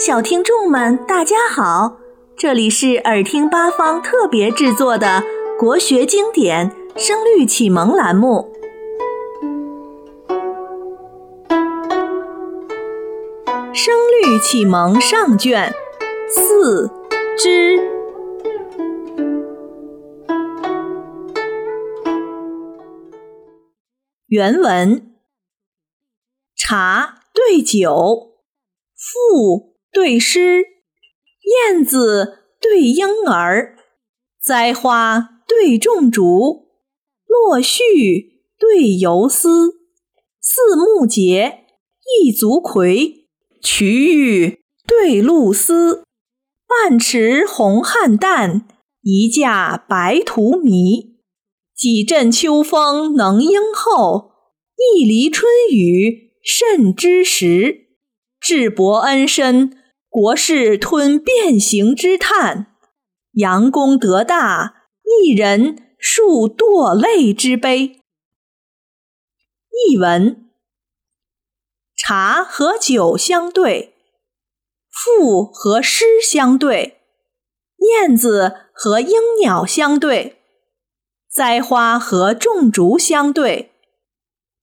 小听众们，大家好！这里是耳听八方特别制作的国学经典《声律启蒙》栏目，《声律启蒙》上卷四之原文：茶对酒，赋。对诗，燕子对莺儿，栽花对种竹，落絮对游丝，四目节，一足葵，瞿玉对露丝，半池红菡萏，一架白荼蘼，几阵秋风能应候，一犁春雨甚知时。智伯恩深。国士吞变形之叹，杨公得大，一人数堕泪之悲。译文：茶和酒相对，赋和诗相对，燕子和莺鸟相对，栽花和种竹相对，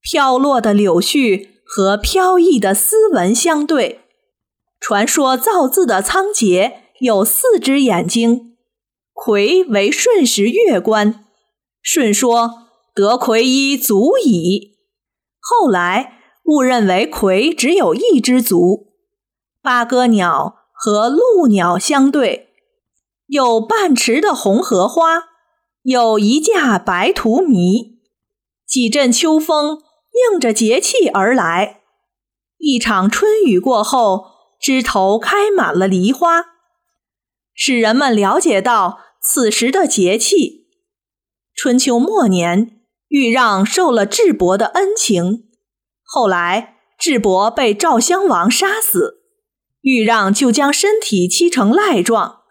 飘落的柳絮和飘逸的丝纹相对。传说造字的仓颉有四只眼睛，魁为舜时月官，舜说得魁一足矣。后来误认为魁只有一只足。八哥鸟和鹭鸟相对，有半池的红荷花，有一架白荼蘼，几阵秋风应着节气而来，一场春雨过后。枝头开满了梨花，使人们了解到此时的节气。春秋末年，豫让受了智伯的恩情，后来智伯被赵襄王杀死，豫让就将身体漆成赖状，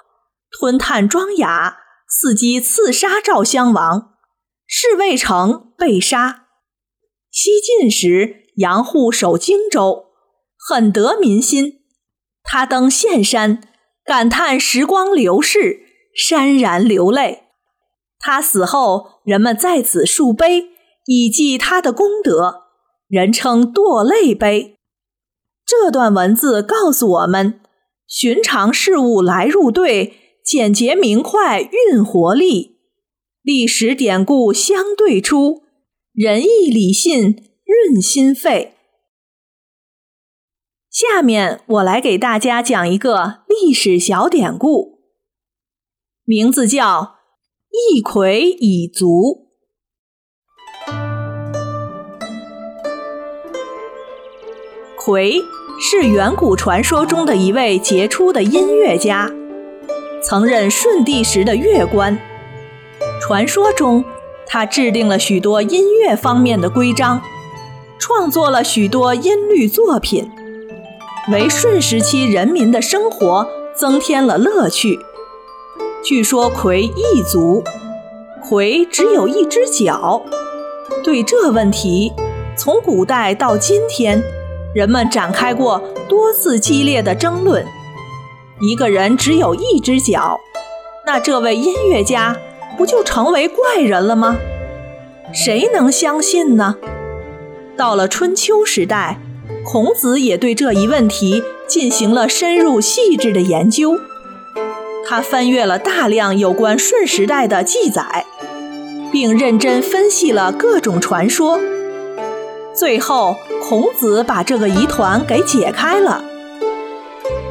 吞炭装哑，伺机刺杀赵襄王，事未成被杀。西晋时，杨户守荆州，很得民心。他登岘山，感叹时光流逝，潸然流泪。他死后，人们在此树碑，以记他的功德，人称堕泪碑。这段文字告诉我们：寻常事物来入对，简洁明快蕴活力；历史典故相对出，仁义礼信润心肺。下面我来给大家讲一个历史小典故，名字叫“一葵以足”。葵是远古传说中的一位杰出的音乐家，曾任舜帝时的乐官。传说中，他制定了许多音乐方面的规章，创作了许多音律作品。为舜时期人民的生活增添了乐趣。据说葵一足，葵只有一只脚。对这问题，从古代到今天，人们展开过多次激烈的争论。一个人只有一只脚，那这位音乐家不就成为怪人了吗？谁能相信呢？到了春秋时代。孔子也对这一问题进行了深入细致的研究，他翻阅了大量有关舜时代的记载，并认真分析了各种传说。最后，孔子把这个疑团给解开了。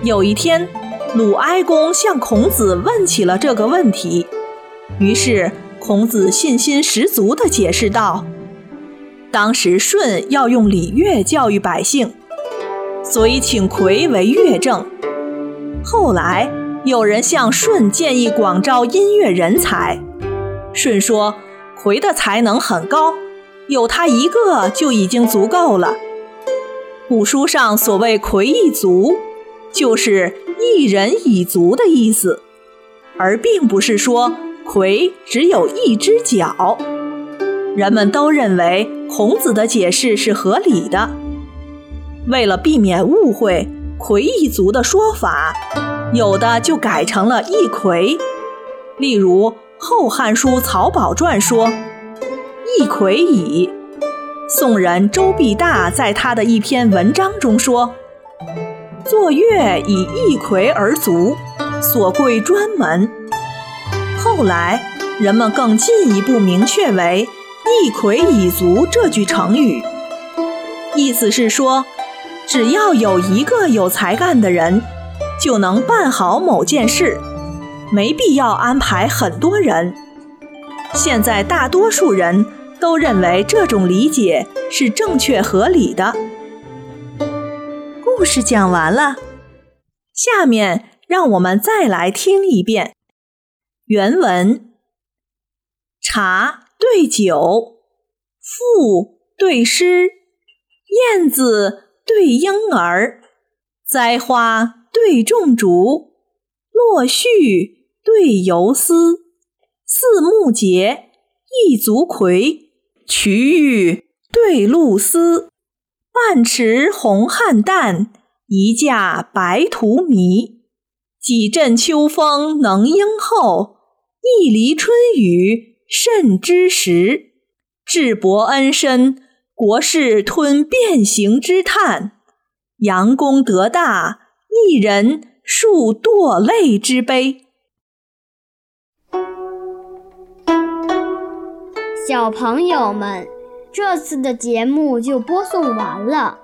有一天，鲁哀公向孔子问起了这个问题，于是孔子信心十足地解释道。当时舜要用礼乐教育百姓，所以请葵为乐正。后来有人向舜建议广招音乐人才，舜说葵的才能很高，有他一个就已经足够了。古书上所谓“葵一足”，就是一人一足的意思，而并不是说葵只有一只脚。人们都认为孔子的解释是合理的。为了避免误会，魁一族的说法，有的就改成了一魁。例如《后汉书·曹宝传》说：“一魁矣。”宋人周必大在他的一篇文章中说：“坐月以一魁而足，所贵专门。”后来人们更进一步明确为“一魁以足”这句成语，意思是说，只要有一个有才干的人，就能办好某件事，没必要安排很多人。现在大多数人。都认为这种理解是正确合理的。故事讲完了，下面让我们再来听一遍原文：茶对酒，赋对诗，燕子对莺儿，栽花对种竹，落絮对游丝，四目节，一足魁。瞿玉对露丝，半池红菡萏，一架白荼蘼。几阵秋风能应候，一犁春雨甚之时。智伯恩深，国士吞变形之叹。杨公德大，一人数堕泪之悲。小朋友们，这次的节目就播送完了。